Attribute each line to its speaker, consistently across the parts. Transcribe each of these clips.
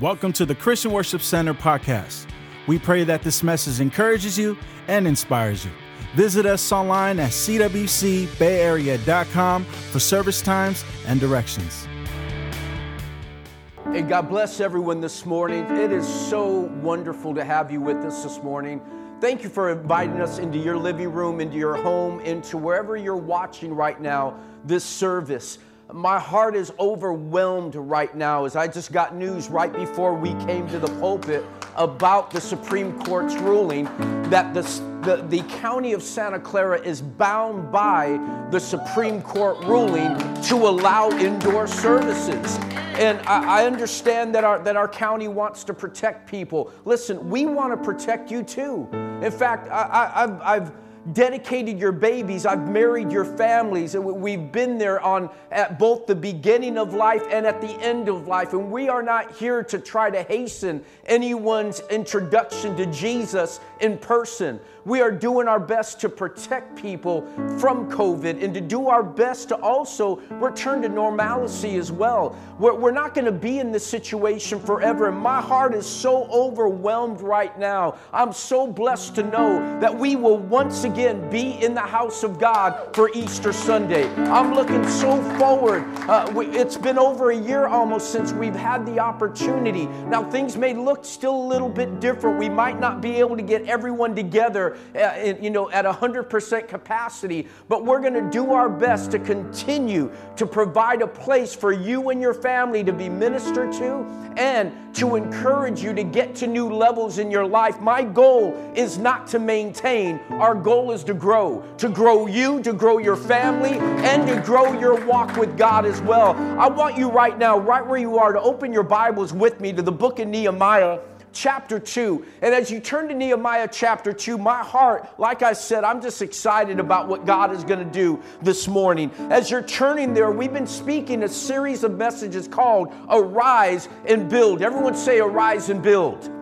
Speaker 1: Welcome to the Christian Worship Center podcast. We pray that this message encourages you and inspires you. Visit us online at cwcbayarea.com for service times and directions.
Speaker 2: Hey, God bless everyone this morning. It is so wonderful to have you with us this morning. Thank you for inviting us into your living room, into your home, into wherever you're watching right now this service my heart is overwhelmed right now as I just got news right before we came to the pulpit about the Supreme Court's ruling that the, the, the, county of Santa Clara is bound by the Supreme Court ruling to allow indoor services. And I, I understand that our, that our county wants to protect people. Listen, we want to protect you too. In fact, I, I, I've, I've dedicated your babies. I've married your families. And we've been there on at both the beginning of life and at the end of life. And we are not here to try to hasten anyone's introduction to Jesus in person. We are doing our best to protect people from COVID and to do our best to also return to normalcy as well. We're, we're not going to be in this situation forever. And my heart is so overwhelmed right now. I'm so blessed to know that we will once again be in the house of God for Easter Sunday. I'm looking so forward. Uh, we, it's been over a year almost since we've had the opportunity. Now, things may look still a little bit different. We might not be able to get everyone together uh, you know, at 100% capacity, but we're going to do our best to continue to provide a place for you and your family to be ministered to and to encourage you to get to new levels in your life. My goal is not to maintain, our goal is to grow, to grow you, to grow your family, and to grow your walk with God as well. I want you right now, right where you are, to open your Bibles with me to the book of Nehemiah chapter 2. And as you turn to Nehemiah chapter 2, my heart, like I said, I'm just excited about what God is going to do this morning. As you're turning there, we've been speaking a series of messages called Arise and Build. Everyone say, Arise and Build.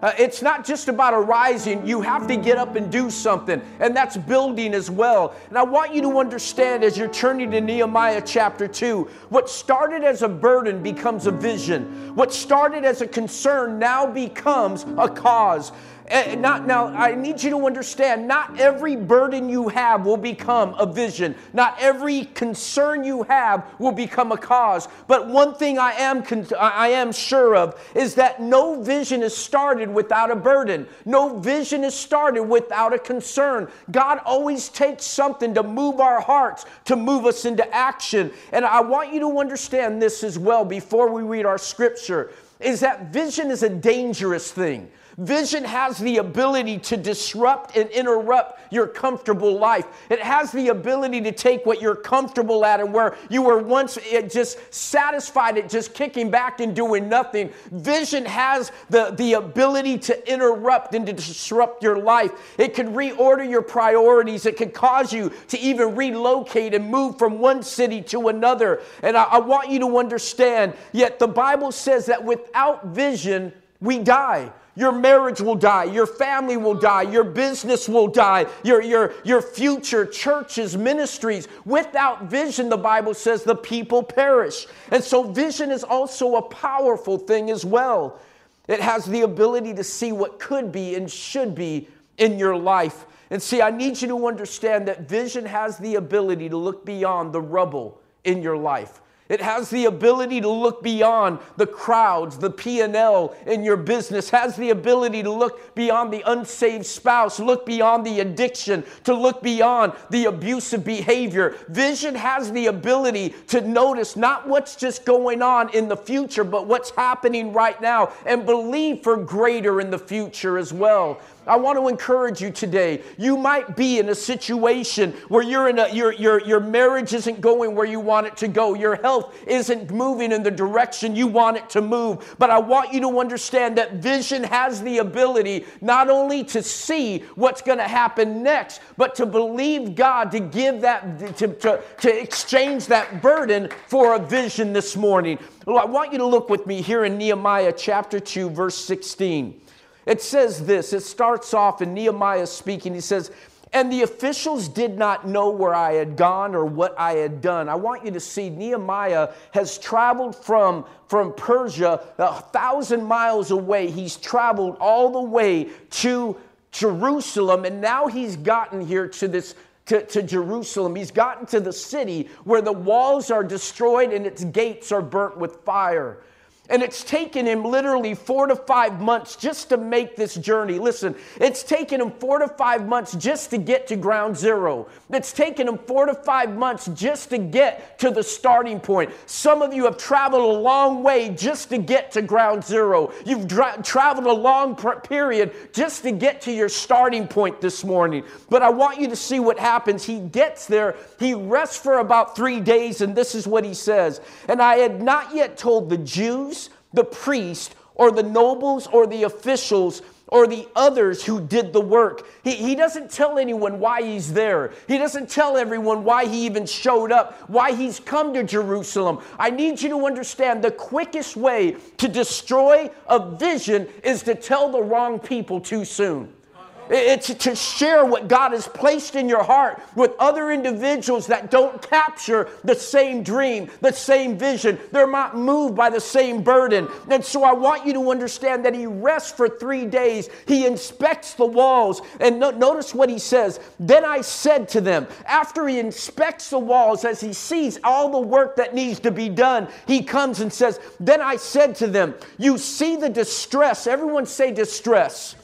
Speaker 2: Uh, it's not just about arising, you have to get up and do something, and that's building as well. And I want you to understand as you're turning to Nehemiah chapter 2, what started as a burden becomes a vision. What started as a concern now becomes a cause. Eh, not now i need you to understand not every burden you have will become a vision. Not every concern you have will become a cause. But one thing i am i am sure of is that no vision is started without a burden. No vision is started without a concern. God always takes something to move our hearts to move us into action. And i want you to understand this as well before we read our scripture is that vision is a dangerous thing Vision has the ability to disrupt and interrupt your comfortable life. It has the ability to take what you're comfortable at and where you were once just satisfied at just kicking back and doing nothing. Vision has the, the ability to interrupt and to disrupt your life. It can reorder your priorities. It can cause you to even relocate and move from one city to another. And I, I want you to understand, yet the Bible says that without vision, we die. Your marriage will die. Your family will die. Your business will die. Your, your, your future churches, ministries. Without vision, the Bible says the people perish. And so, vision is also a powerful thing as well. It has the ability to see what could be and should be in your life. And see, I need you to understand that vision has the ability to look beyond the rubble in your life. It has the ability to look beyond the crowds, the P&L in your business, has the ability to look beyond the unsaved spouse, look beyond the addiction, to look beyond the abusive behavior. Vision has the ability to notice not what's just going on in the future, but what's happening right now and believe for greater in the future as well. I want to encourage you today. You might be in a situation where you're in a, your, your, your marriage isn't going where you want it to go. Your health isn't moving in the direction you want it to move. But I want you to understand that vision has the ability not only to see what's going to happen next, but to believe God to give that, to, to, to exchange that burden for a vision this morning. I want you to look with me here in Nehemiah chapter 2, verse 16. It says this it starts off in Nehemiah speaking. He says, And the officials did not know where I had gone or what I had done. I want you to see Nehemiah has traveled from, from Persia a thousand miles away. He's traveled all the way to Jerusalem, and now he's gotten here to this to, to, Jerusalem. He's gotten to the city where the walls are destroyed and its gates are burnt with fire. And it's taken him literally four to five months just to make this journey. Listen, it's taken him four to five months just to get to ground zero. It's taken him four to five months just to get to the starting point. Some of you have traveled a long way just to get to ground zero. You've dra- traveled a long period just to get to your starting point this morning. But I want you to see what happens. He gets there, he rests for about three days, and this is what he says. And I had not yet told the Jews the priest or the nobles or the officials or the others who did the work. He, he doesn't tell anyone why he's there. He doesn't tell everyone why he even showed up, why he's come to Jerusalem. I need you to understand the quickest way to destroy a vision is to tell the wrong people too soon. It's to share what God has placed in your heart with other individuals that don't capture the same dream, the same vision. They're not moved by the same burden. And so I want you to understand that he rests for three days. He inspects the walls. And no, notice what he says. Then I said to them, after he inspects the walls, as he sees all the work that needs to be done, he comes and says, Then I said to them, You see the distress. Everyone say distress.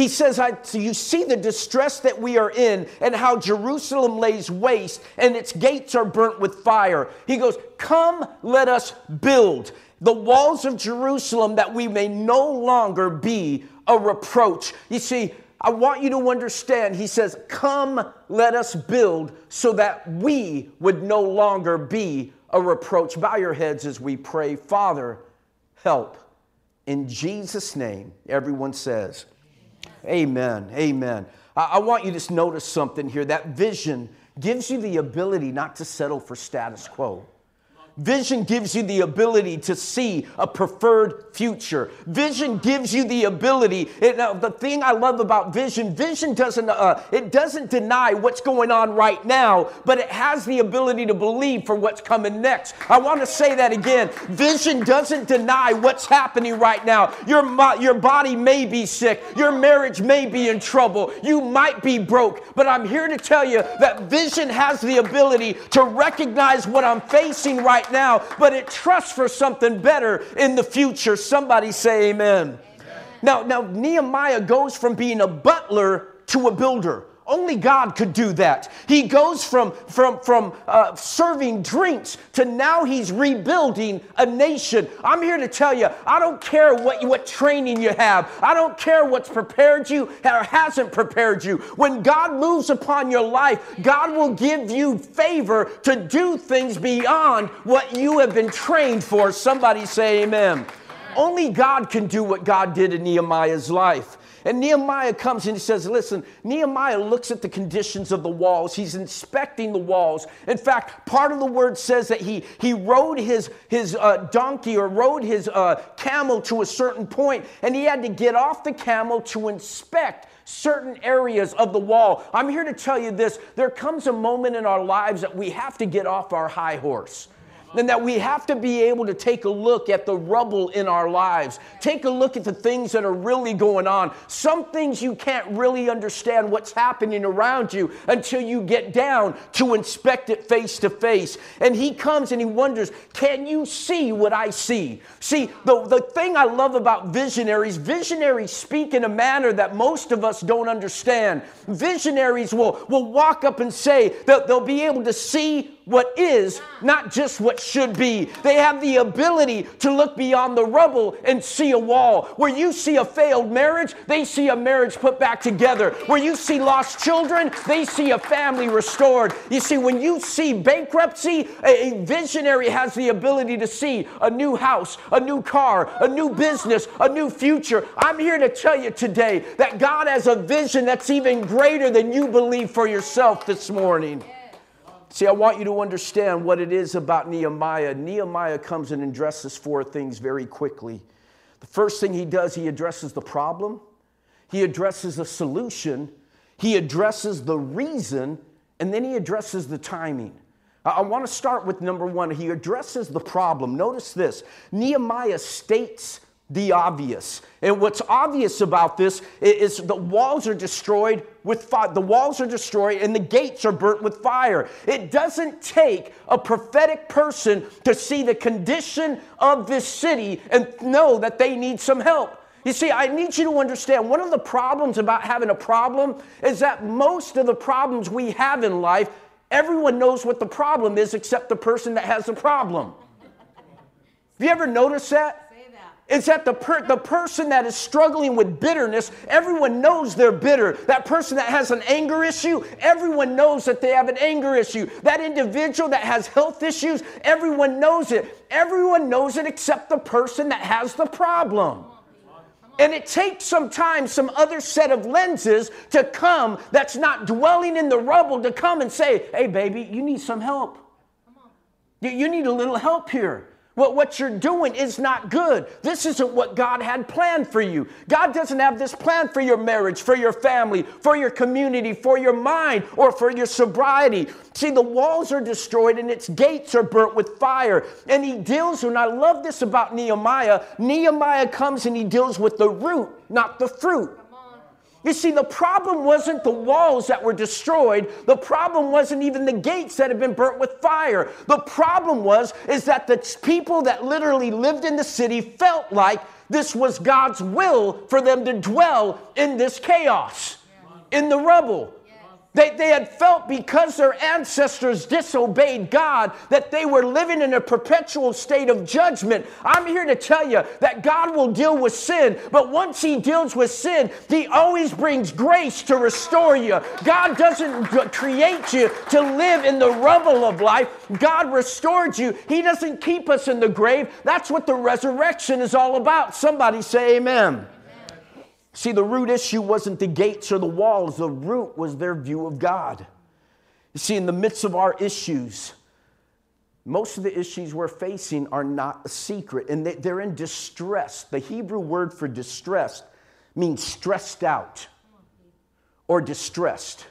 Speaker 2: He says, I, so You see the distress that we are in and how Jerusalem lays waste and its gates are burnt with fire. He goes, Come, let us build the walls of Jerusalem that we may no longer be a reproach. You see, I want you to understand, he says, Come, let us build so that we would no longer be a reproach. Bow your heads as we pray. Father, help. In Jesus' name, everyone says, Amen. Amen. I, I want you to notice something here. That vision gives you the ability not to settle for status quo. Vision gives you the ability to see a preferred future. Vision gives you the ability. It, uh, the thing I love about vision, vision doesn't uh, it doesn't deny what's going on right now, but it has the ability to believe for what's coming next. I want to say that again. Vision doesn't deny what's happening right now. Your your body may be sick. Your marriage may be in trouble. You might be broke, but I'm here to tell you that vision has the ability to recognize what I'm facing right now, but it trusts for something better in the future. Somebody say amen. amen. Now, now Nehemiah goes from being a butler to a builder. Only God could do that. He goes from, from, from uh, serving drinks to now he's rebuilding a nation. I'm here to tell you, I don't care what, what training you have, I don't care what's prepared you or hasn't prepared you. When God moves upon your life, God will give you favor to do things beyond what you have been trained for. Somebody say amen. Only God can do what God did in Nehemiah's life. And Nehemiah comes and he says, Listen, Nehemiah looks at the conditions of the walls. He's inspecting the walls. In fact, part of the word says that he, he rode his, his uh, donkey or rode his uh, camel to a certain point, and he had to get off the camel to inspect certain areas of the wall. I'm here to tell you this there comes a moment in our lives that we have to get off our high horse and that we have to be able to take a look at the rubble in our lives. Take a look at the things that are really going on. Some things you can't really understand what's happening around you until you get down to inspect it face to face. And he comes and he wonders, Can you see what I see? See, the, the thing I love about visionaries, visionaries speak in a manner that most of us don't understand. Visionaries will, will walk up and say that they'll be able to see what is, not just what should be. They have the ability to look beyond the rubble and see a wall. Where you see a failed marriage, they see a marriage put back together. Where you see lost children, they see a family restored. You see, when you see bankruptcy, a visionary has the ability to see a new house, a new car, a new business, a new future. I'm here to tell you today that God has a vision that's even greater than you believe for yourself this morning. See, I want you to understand what it is about Nehemiah. Nehemiah comes and addresses four things very quickly. The first thing he does, he addresses the problem, he addresses the solution, he addresses the reason, and then he addresses the timing. I want to start with number one. He addresses the problem. Notice this Nehemiah states the obvious. And what's obvious about this is the walls are destroyed with fire. The walls are destroyed and the gates are burnt with fire. It doesn't take a prophetic person to see the condition of this city and know that they need some help. You see, I need you to understand one of the problems about having a problem is that most of the problems we have in life, everyone knows what the problem is except the person that has the problem. Have you ever noticed that? It's that the, per- the person that is struggling with bitterness, everyone knows they're bitter. That person that has an anger issue, everyone knows that they have an anger issue. That individual that has health issues, everyone knows it. Everyone knows it except the person that has the problem. And it takes sometimes some other set of lenses to come that's not dwelling in the rubble to come and say, hey, baby, you need some help. You need a little help here. What, what you're doing is not good. This isn't what God had planned for you. God doesn't have this plan for your marriage, for your family, for your community, for your mind, or for your sobriety. See, the walls are destroyed and its gates are burnt with fire. And he deals, and I love this about Nehemiah. Nehemiah comes and he deals with the root, not the fruit. You see, the problem wasn't the walls that were destroyed. The problem wasn't even the gates that had been burnt with fire. The problem was is that the people that literally lived in the city felt like this was God's will for them to dwell in this chaos, in the rubble. They, they had felt because their ancestors disobeyed God that they were living in a perpetual state of judgment. I'm here to tell you that God will deal with sin, but once He deals with sin, He always brings grace to restore you. God doesn't create you to live in the rubble of life, God restored you. He doesn't keep us in the grave. That's what the resurrection is all about. Somebody say, Amen. See, the root issue wasn't the gates or the walls, the root was their view of God. You see, in the midst of our issues, most of the issues we're facing are not a secret and they're in distress. The Hebrew word for distressed means stressed out or distressed.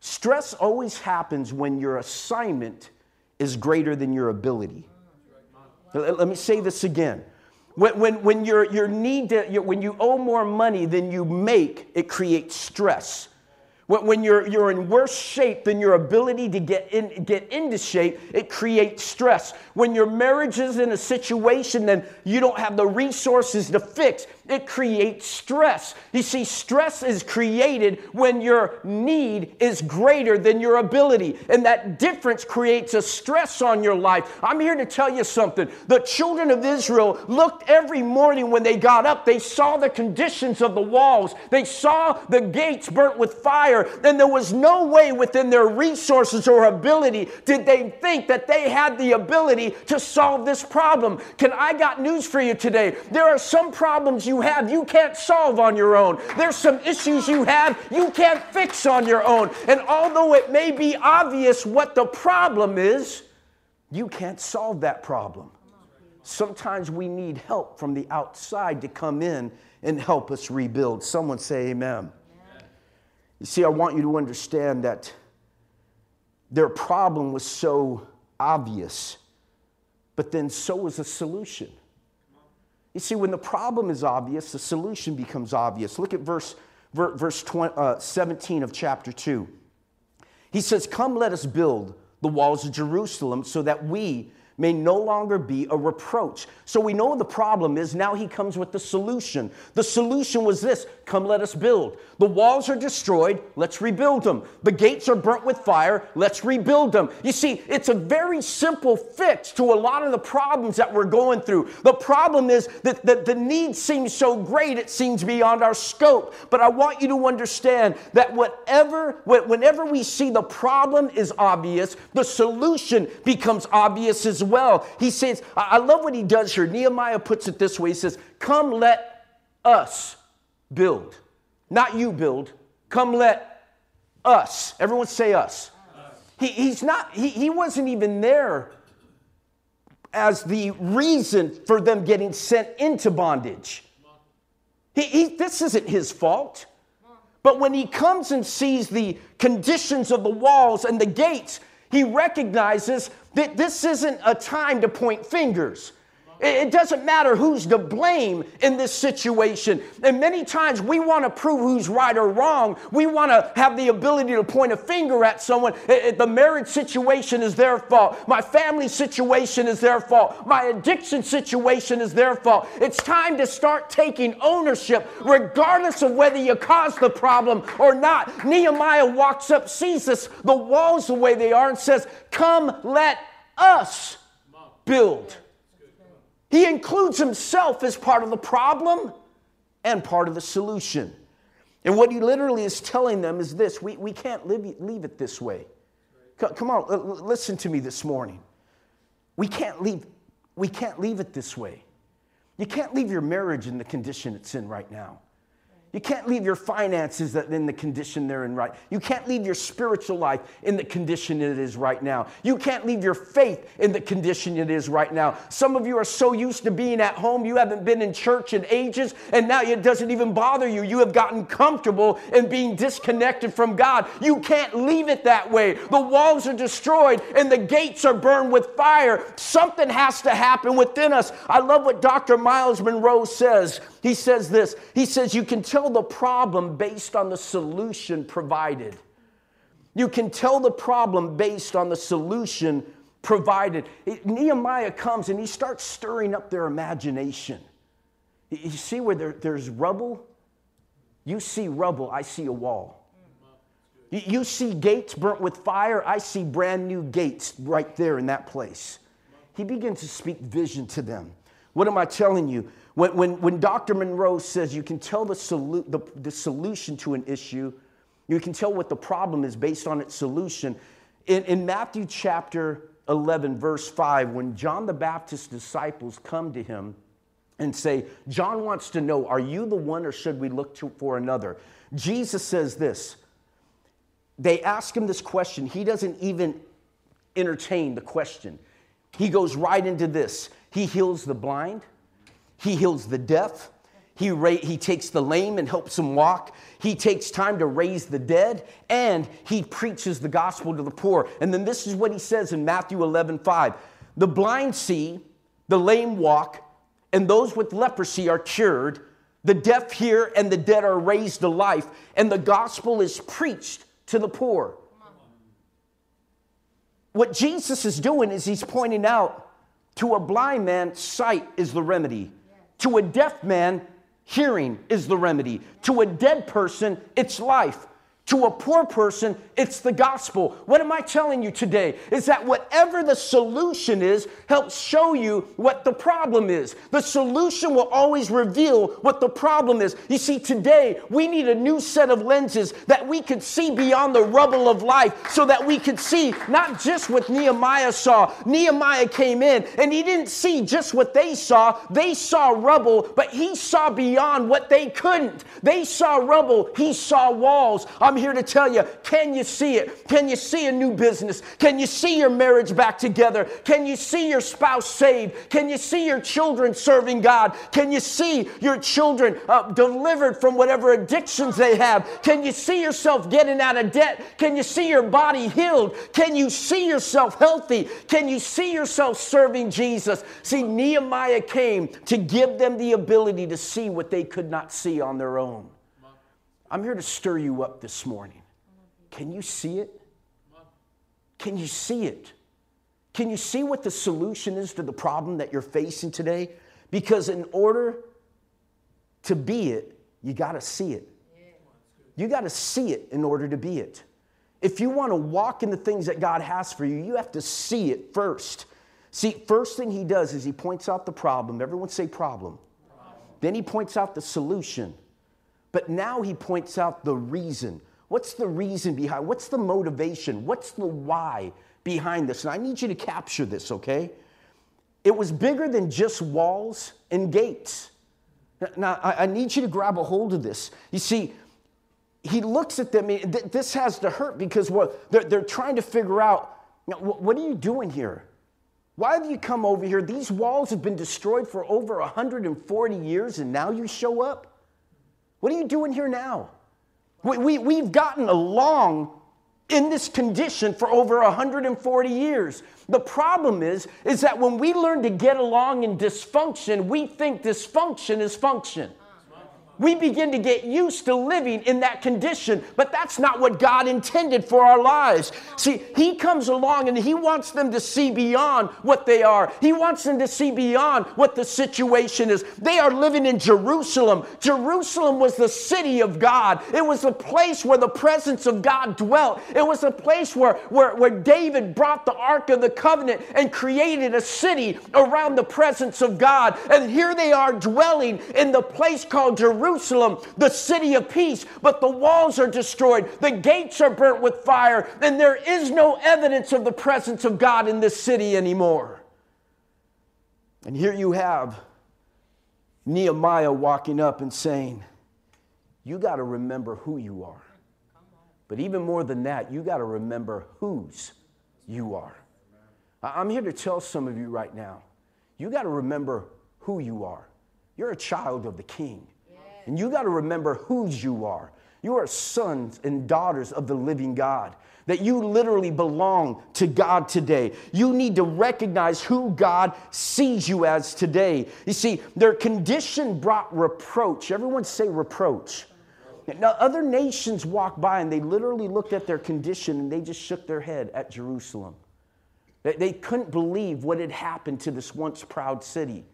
Speaker 2: Stress always happens when your assignment is greater than your ability. Let me say this again. When, when, when, your need uh, to, when you owe more money than you make, it creates stress. When you're, you're in worse shape than your ability to get, in, get into shape, it creates stress. When your marriage is in a situation that you don't have the resources to fix, it creates stress. You see, stress is created when your need is greater than your ability. And that difference creates a stress on your life. I'm here to tell you something. The children of Israel looked every morning when they got up, they saw the conditions of the walls, they saw the gates burnt with fire, and there was no way within their resources or ability did they think that they had the ability to solve this problem. Can I got news for you today? There are some problems you you have you can't solve on your own. There's some issues you have you can't fix on your own. And although it may be obvious what the problem is, you can't solve that problem. Sometimes we need help from the outside to come in and help us rebuild. Someone say, Amen. You see, I want you to understand that their problem was so obvious, but then so was the solution. You see, when the problem is obvious, the solution becomes obvious. Look at verse, verse 20, uh, 17 of chapter 2. He says, Come, let us build the walls of Jerusalem so that we may no longer be a reproach. So we know the problem is. Now he comes with the solution. The solution was this come, let us build. The walls are destroyed, let's rebuild them. The gates are burnt with fire, let's rebuild them. You see, it's a very simple fix to a lot of the problems that we're going through. The problem is that, that the need seems so great, it seems beyond our scope. But I want you to understand that whatever, whenever we see the problem is obvious, the solution becomes obvious as well. He says, I love what he does here. Nehemiah puts it this way He says, Come, let us build. Not you build. Come, let us. Everyone say us. us. He, he's not, he, he wasn't even there as the reason for them getting sent into bondage. He, he, this isn't his fault. But when he comes and sees the conditions of the walls and the gates, he recognizes this isn't a time to point fingers. It doesn't matter who's to blame in this situation. And many times we want to prove who's right or wrong. We want to have the ability to point a finger at someone. The marriage situation is their fault. My family situation is their fault. My addiction situation is their fault. It's time to start taking ownership, regardless of whether you caused the problem or not. Nehemiah walks up, sees this, the walls the way they are, and says, Come, let us build. He includes himself as part of the problem and part of the solution. And what he literally is telling them is this we, we can't live, leave it this way. Come on, listen to me this morning. We can't leave, we can't leave it this way. You can't leave your marriage in the condition it's in right now. You can't leave your finances in the condition they're in right. You can't leave your spiritual life in the condition it is right now. You can't leave your faith in the condition it is right now. Some of you are so used to being at home, you haven't been in church in ages, and now it doesn't even bother you. You have gotten comfortable in being disconnected from God. You can't leave it that way. The walls are destroyed and the gates are burned with fire. Something has to happen within us. I love what Dr. Miles Munroe says. He says this He says, You can tell the problem based on the solution provided. You can tell the problem based on the solution provided. Nehemiah comes and he starts stirring up their imagination. You see where there, there's rubble? You see rubble, I see a wall. You see gates burnt with fire, I see brand new gates right there in that place. He begins to speak vision to them. What am I telling you? When, when, when Dr. Munroe says you can tell the, solu- the, the solution to an issue, you can tell what the problem is based on its solution. In, in Matthew chapter 11, verse 5, when John the Baptist's disciples come to him and say, John wants to know, are you the one or should we look to, for another? Jesus says this. They ask him this question. He doesn't even entertain the question. He goes right into this. He heals the blind, he heals the deaf. He, ra- he takes the lame and helps them walk. He takes time to raise the dead, and he preaches the gospel to the poor. And then this is what he says in Matthew 11 5. The blind see, the lame walk, and those with leprosy are cured. The deaf hear, and the dead are raised to life, and the gospel is preached to the poor. What Jesus is doing is he's pointing out to a blind man, sight is the remedy. To a deaf man, hearing is the remedy. To a dead person, it's life. To a poor person, it's the gospel. What am I telling you today? Is that whatever the solution is helps show you what the problem is. The solution will always reveal what the problem is. You see, today we need a new set of lenses that we could see beyond the rubble of life so that we could see not just what Nehemiah saw. Nehemiah came in and he didn't see just what they saw, they saw rubble, but he saw beyond what they couldn't. They saw rubble, he saw walls. I'm I'm here to tell you can you see it? Can you see a new business? Can you see your marriage back together? Can you see your spouse saved? Can you see your children serving God? Can you see your children uh, delivered from whatever addictions they have? Can you see yourself getting out of debt? Can you see your body healed? Can you see yourself healthy? Can you see yourself serving Jesus? See, Nehemiah came to give them the ability to see what they could not see on their own. I'm here to stir you up this morning. Can you see it? Can you see it? Can you see what the solution is to the problem that you're facing today? Because in order to be it, you got to see it. You got to see it in order to be it. If you want to walk in the things that God has for you, you have to see it first. See, first thing he does is he points out the problem. Everyone say problem. problem. Then he points out the solution. But now he points out the reason. What's the reason behind? What's the motivation? What's the why behind this? And I need you to capture this, okay? It was bigger than just walls and gates. Now, I need you to grab a hold of this. You see, he looks at them, this has to hurt because they're, they're trying to figure out what are you doing here? Why have you come over here? These walls have been destroyed for over 140 years and now you show up? What are you doing here now? We, we, we've gotten along in this condition for over 140 years. The problem is, is that when we learn to get along in dysfunction, we think dysfunction is function we begin to get used to living in that condition, but that's not what God intended for our lives. See, He comes along and He wants them to see beyond what they are. He wants them to see beyond what the situation is. They are living in Jerusalem. Jerusalem was the city of God, it was the place where the presence of God dwelt. It was a place where, where, where David brought the Ark of the Covenant and created a city around the presence of God. And here they are dwelling in the place called Jerusalem. Jerusalem, the city of peace, but the walls are destroyed, the gates are burnt with fire, and there is no evidence of the presence of God in this city anymore. And here you have Nehemiah walking up and saying, You got to remember who you are. But even more than that, you got to remember whose you are. I'm here to tell some of you right now, you got to remember who you are. You're a child of the king. And you got to remember whose you are. You are sons and daughters of the living God. That you literally belong to God today. You need to recognize who God sees you as today. You see, their condition brought reproach. Everyone say reproach. Now, other nations walked by and they literally looked at their condition and they just shook their head at Jerusalem. They couldn't believe what had happened to this once proud city.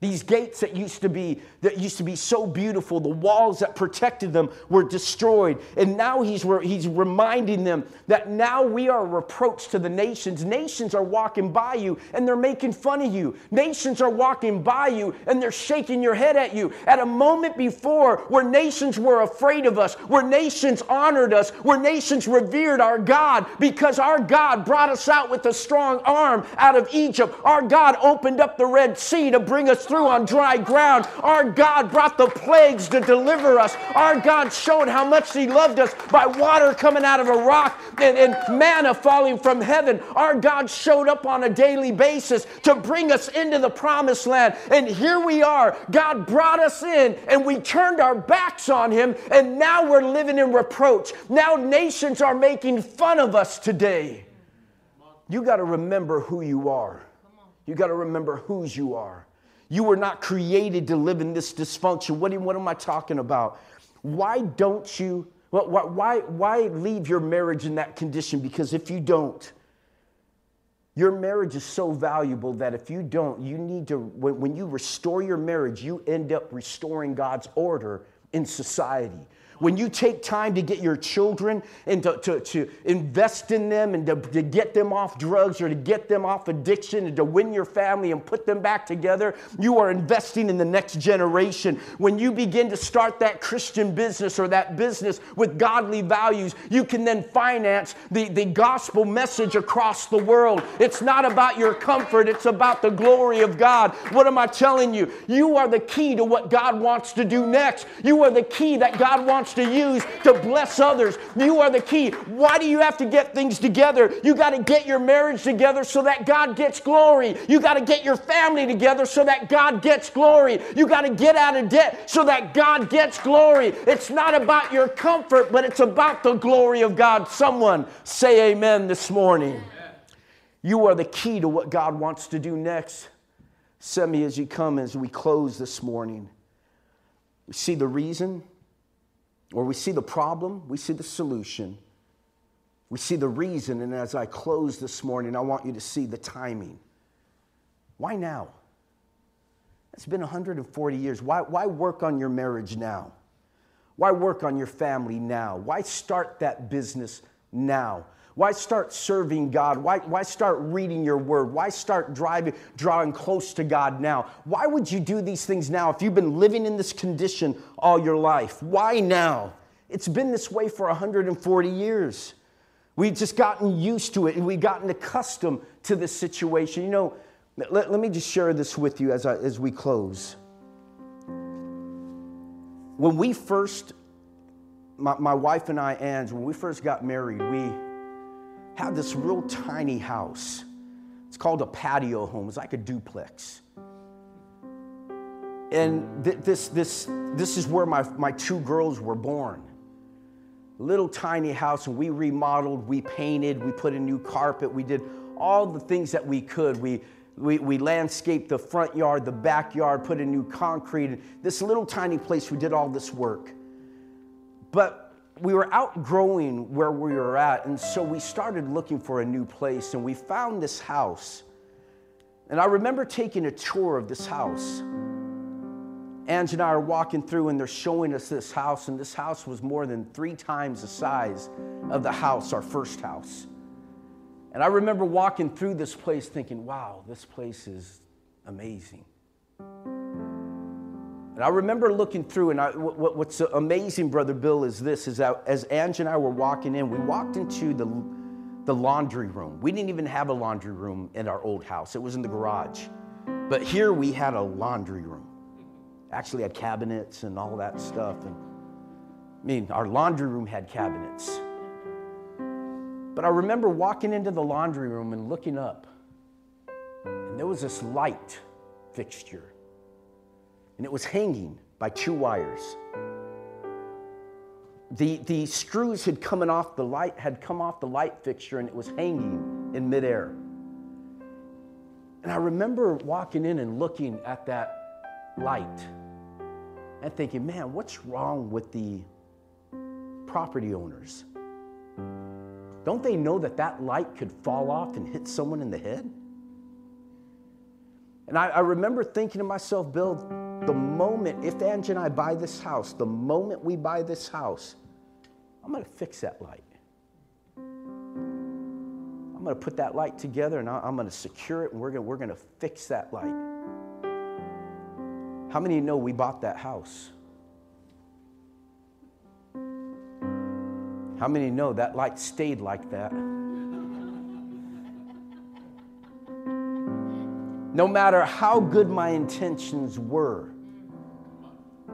Speaker 2: These gates that used to be that used to be so beautiful, the walls that protected them were destroyed. And now he's, he's reminding them that now we are a reproach to the nations. Nations are walking by you and they're making fun of you. Nations are walking by you and they're shaking your head at you. At a moment before where nations were afraid of us, where nations honored us, where nations revered our God because our God brought us out with a strong arm out of Egypt. Our God opened up the Red Sea to bring us through on dry ground. Our God brought the plagues to deliver us. Our God showed how much He loved us by water coming out of a rock and, and manna falling from heaven. Our God showed up on a daily basis to bring us into the promised land. And here we are. God brought us in and we turned our backs on Him, and now we're living in reproach. Now nations are making fun of us today. You got to remember who you are. You got to remember whose you are. You were not created to live in this dysfunction. What, what am I talking about? Why don't you, why, why, why leave your marriage in that condition? Because if you don't, your marriage is so valuable that if you don't, you need to, when, when you restore your marriage, you end up restoring God's order in society when you take time to get your children and to, to, to invest in them and to, to get them off drugs or to get them off addiction and to win your family and put them back together, you are investing in the next generation. When you begin to start that Christian business or that business with godly values, you can then finance the, the gospel message across the world. It's not about your comfort, it's about the glory of God. What am I telling you? You are the key to what God wants to do next. You are the key that God wants wants to use to bless others. You are the key. Why do you have to get things together? You got to get your marriage together so that God gets glory. You got to get your family together so that God gets glory. You got to get out of debt so that God gets glory. It's not about your comfort, but it's about the glory of God. Someone say amen this morning. You are the key to what God wants to do next. Send me as you come as we close this morning. see the reason or we see the problem, we see the solution, we see the reason. And as I close this morning, I want you to see the timing. Why now? It's been 140 years. Why, why work on your marriage now? Why work on your family now? Why start that business now? Why start serving God? Why, why start reading your word? Why start driving, drawing close to God now? Why would you do these things now if you've been living in this condition all your life? Why now? It's been this way for 140 years. We've just gotten used to it and we've gotten accustomed to this situation. You know, let, let me just share this with you as, I, as we close. When we first, my, my wife and I, Ange, when we first got married, we, had this real tiny house. It's called a patio home. It's like a duplex. And th- this, this, this is where my, my two girls were born. little tiny house and we remodeled, we painted, we put a new carpet, we did all the things that we could. We, we, we landscaped the front yard, the backyard, put in new concrete. This little tiny place, we did all this work. But we were outgrowing where we were at, and so we started looking for a new place, and we found this house. And I remember taking a tour of this house. Ange and I are walking through and they're showing us this house, and this house was more than three times the size of the house, our first house. And I remember walking through this place thinking, wow, this place is amazing. And I remember looking through, and I, what, what's amazing, Brother Bill, is this, is that as Ange and I were walking in, we walked into the, the laundry room. We didn't even have a laundry room in our old house. It was in the garage. But here we had a laundry room actually had cabinets and all that stuff. And I mean, our laundry room had cabinets. But I remember walking into the laundry room and looking up, and there was this light fixture, and it was hanging by two wires. The, the screws had come off the light had come off the light fixture and it was hanging in midair. And I remember walking in and looking at that light and thinking, man, what's wrong with the property owners? Don't they know that that light could fall off and hit someone in the head? And I, I remember thinking to myself, Bill, the moment, if Angie and I buy this house, the moment we buy this house, I'm going to fix that light. I'm going to put that light together and I'm going to secure it and we're going, we're to fix that light. How many know we bought that house? How many know that light stayed like that? No matter how good my intentions were,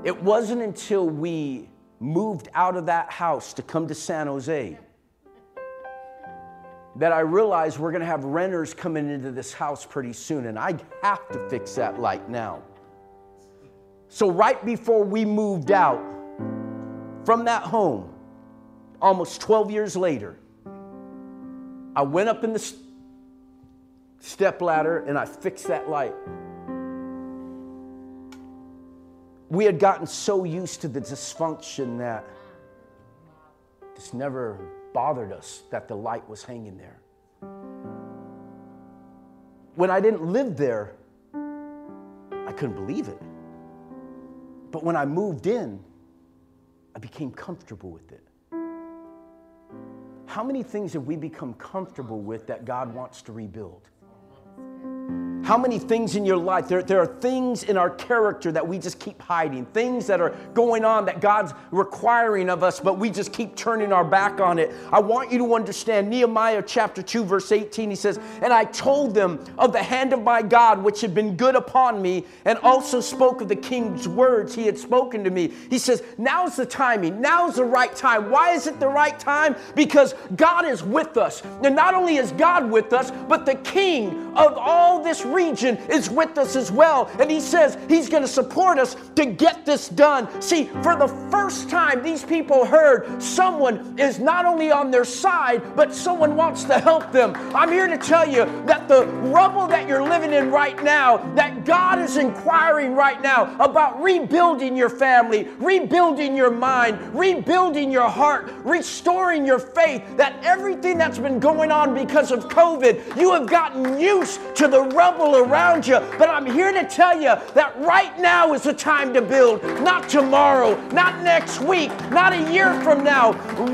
Speaker 2: it wasn't until we moved out of that house to come to San Jose that I realized we're going to have renters coming into this house pretty soon, and I have to fix that light now. So, right before we moved out from that home, almost 12 years later, I went up in the step ladder and I fixed that light. We had gotten so used to the dysfunction that this never bothered us that the light was hanging there. When I didn't live there, I couldn't believe it. But when I moved in, I became comfortable with it. How many things have we become comfortable with that God wants to rebuild? How many things in your life? There, there are things in our character that we just keep hiding, things that are going on that God's requiring of us, but we just keep turning our back on it. I want you to understand Nehemiah chapter 2, verse 18. He says, And I told them of the hand of my God, which had been good upon me, and also spoke of the king's words he had spoken to me. He says, Now's the timing, now's the right time. Why is it the right time? Because God is with us. And not only is God with us, but the king of all this region is with us as well. And he says he's going to support us to get this done. See, for the first time, these people heard someone is not only on their side, but someone wants to help them. I'm here to tell you that the rubble that you're living in right now, that God is inquiring right now about rebuilding your family, rebuilding your mind, rebuilding your heart, restoring your faith, that everything that's been going on because of COVID, you have gotten used to the rubble around you. But I'm here to tell you that right now is the time to build, not tomorrow, not next week, not a year from now.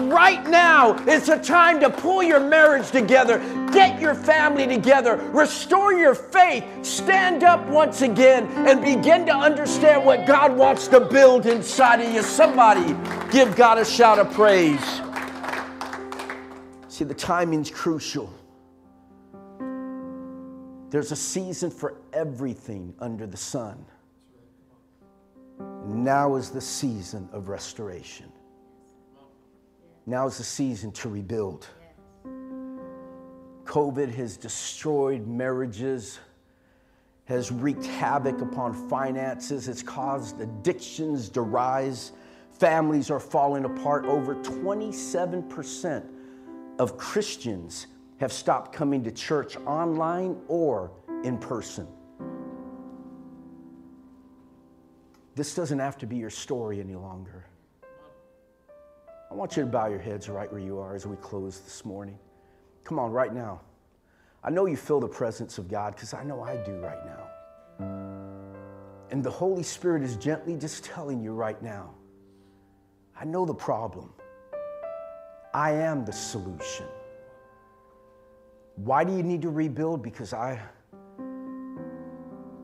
Speaker 2: Right now is the time to pull your marriage together, get your family together, restore your faith, stand up once again, and begin to understand what God wants to build inside of you. Somebody give God a shout of praise. See, the timing's crucial. There's a season for everything under the sun. Now is the season of restoration. Now is the season to rebuild. COVID has destroyed marriages, has wreaked havoc upon finances, it's caused addictions to rise, Families are falling apart. Over 27% of Christians have stopped coming to church online or in person. This doesn't have to be your story any longer. I want you to bow your heads right where you are as we close this morning. Come on, right now. I know you feel the presence of God because I know I do right now. And the Holy Spirit is gently just telling you right now I know the problem, I am the solution. Why do you need to rebuild? Because I.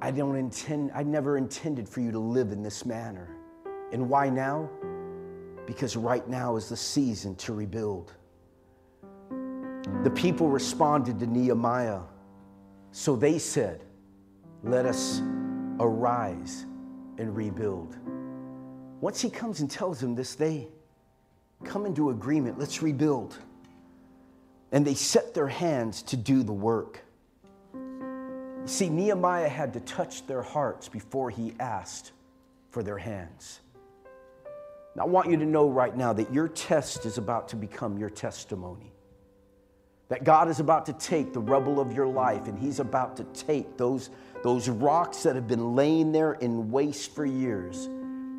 Speaker 2: I don't intend, I never intended for you to live in this manner. And why now? Because right now is the season to rebuild. The people responded to Nehemiah. So they said, Let us arise and rebuild. Once he comes and tells them this, they come into agreement. Let's rebuild. And they set their hands to do the work. See, Nehemiah had to touch their hearts before he asked for their hands. Now, I want you to know right now that your test is about to become your testimony. That God is about to take the rubble of your life and He's about to take those, those rocks that have been laying there in waste for years.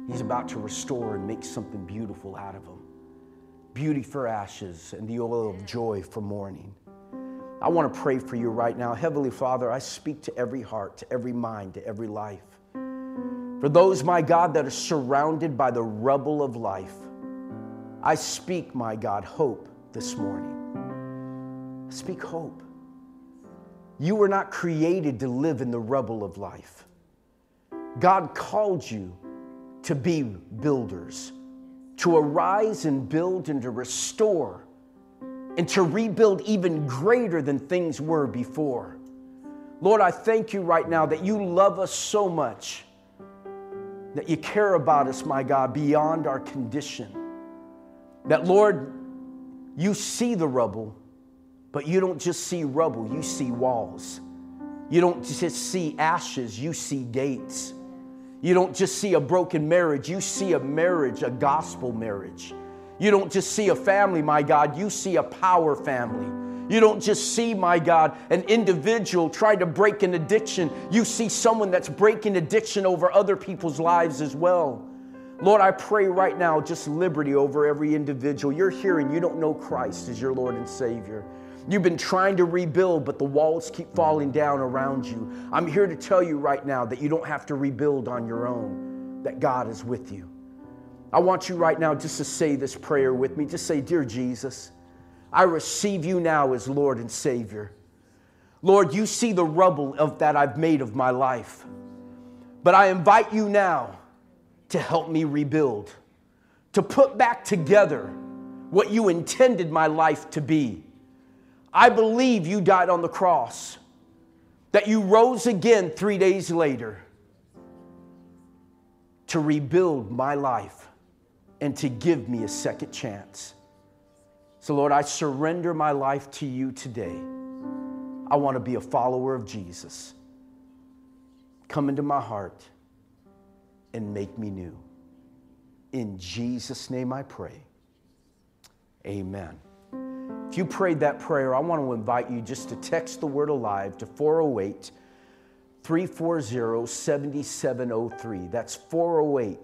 Speaker 2: He's about to restore and make something beautiful out of them. Beauty for ashes and the oil of joy for mourning. I want to pray for you right now. Heavenly Father, I speak to every heart, to every mind, to every life. For those, my God, that are surrounded by the rubble of life, I speak, my God, hope this morning. I speak hope. You were not created to live in the rubble of life. God called you to be builders, to arise and build and to restore and to rebuild even greater than things were before. Lord, I thank you right now that you love us so much, that you care about us, my God, beyond our condition. That, Lord, you see the rubble, but you don't just see rubble, you see walls. You don't just see ashes, you see gates. You don't just see a broken marriage, you see a marriage, a gospel marriage. You don't just see a family, my God, you see a power family. You don't just see, my God, an individual trying to break an addiction. You see someone that's breaking addiction over other people's lives as well. Lord, I pray right now just liberty over every individual. You're here and you don't know Christ as your Lord and Savior. You've been trying to rebuild, but the walls keep falling down around you. I'm here to tell you right now that you don't have to rebuild on your own, that God is with you. I want you right now just to say this prayer with me. Just say, Dear Jesus, I receive you now as Lord and Savior. Lord, you see the rubble of that I've made of my life. But I invite you now to help me rebuild, to put back together what you intended my life to be. I believe you died on the cross, that you rose again three days later to rebuild my life and to give me a second chance. So, Lord, I surrender my life to you today. I want to be a follower of Jesus. Come into my heart and make me new. In Jesus' name I pray. Amen. If you prayed that prayer, I want to invite you just to text the word alive to 408 340 7703. That's 408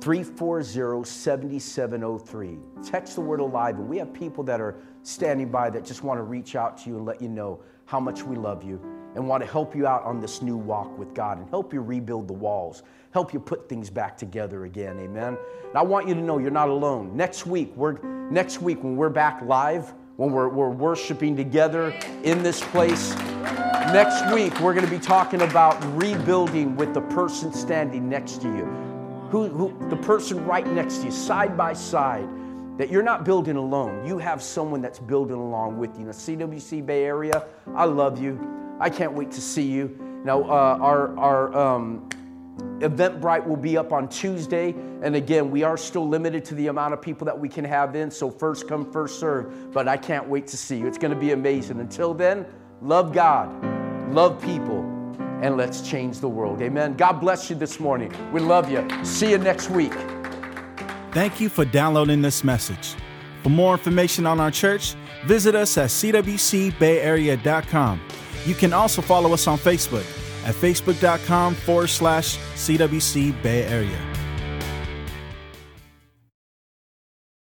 Speaker 2: 340 7703. Text the word alive. And we have people that are standing by that just want to reach out to you and let you know how much we love you and want to help you out on this new walk with God and help you rebuild the walls, help you put things back together again. Amen. And I want you to know you're not alone. Next week, we're next week when we're back live, when we're, we're worshiping together in this place. Next week, we're going to be talking about rebuilding with the person standing next to you who, who, the person right next to you, side by side, that you're not building alone. You have someone that's building along with you. The CWC Bay Area, I love you. I can't wait to see you. Now, uh, our, our um, Eventbrite will be up on Tuesday. And again, we are still limited to the amount of people that we can have in. So, first come, first serve. But I can't wait to see you. It's going to be amazing. Until then, love God, love people and let's change the world. Amen. God bless you this morning. We love you. See you next week.
Speaker 1: Thank you for downloading this message. For more information on our church, visit us at cwcbayarea.com. You can also follow us on Facebook at facebook.com forward slash CWC Bay Area.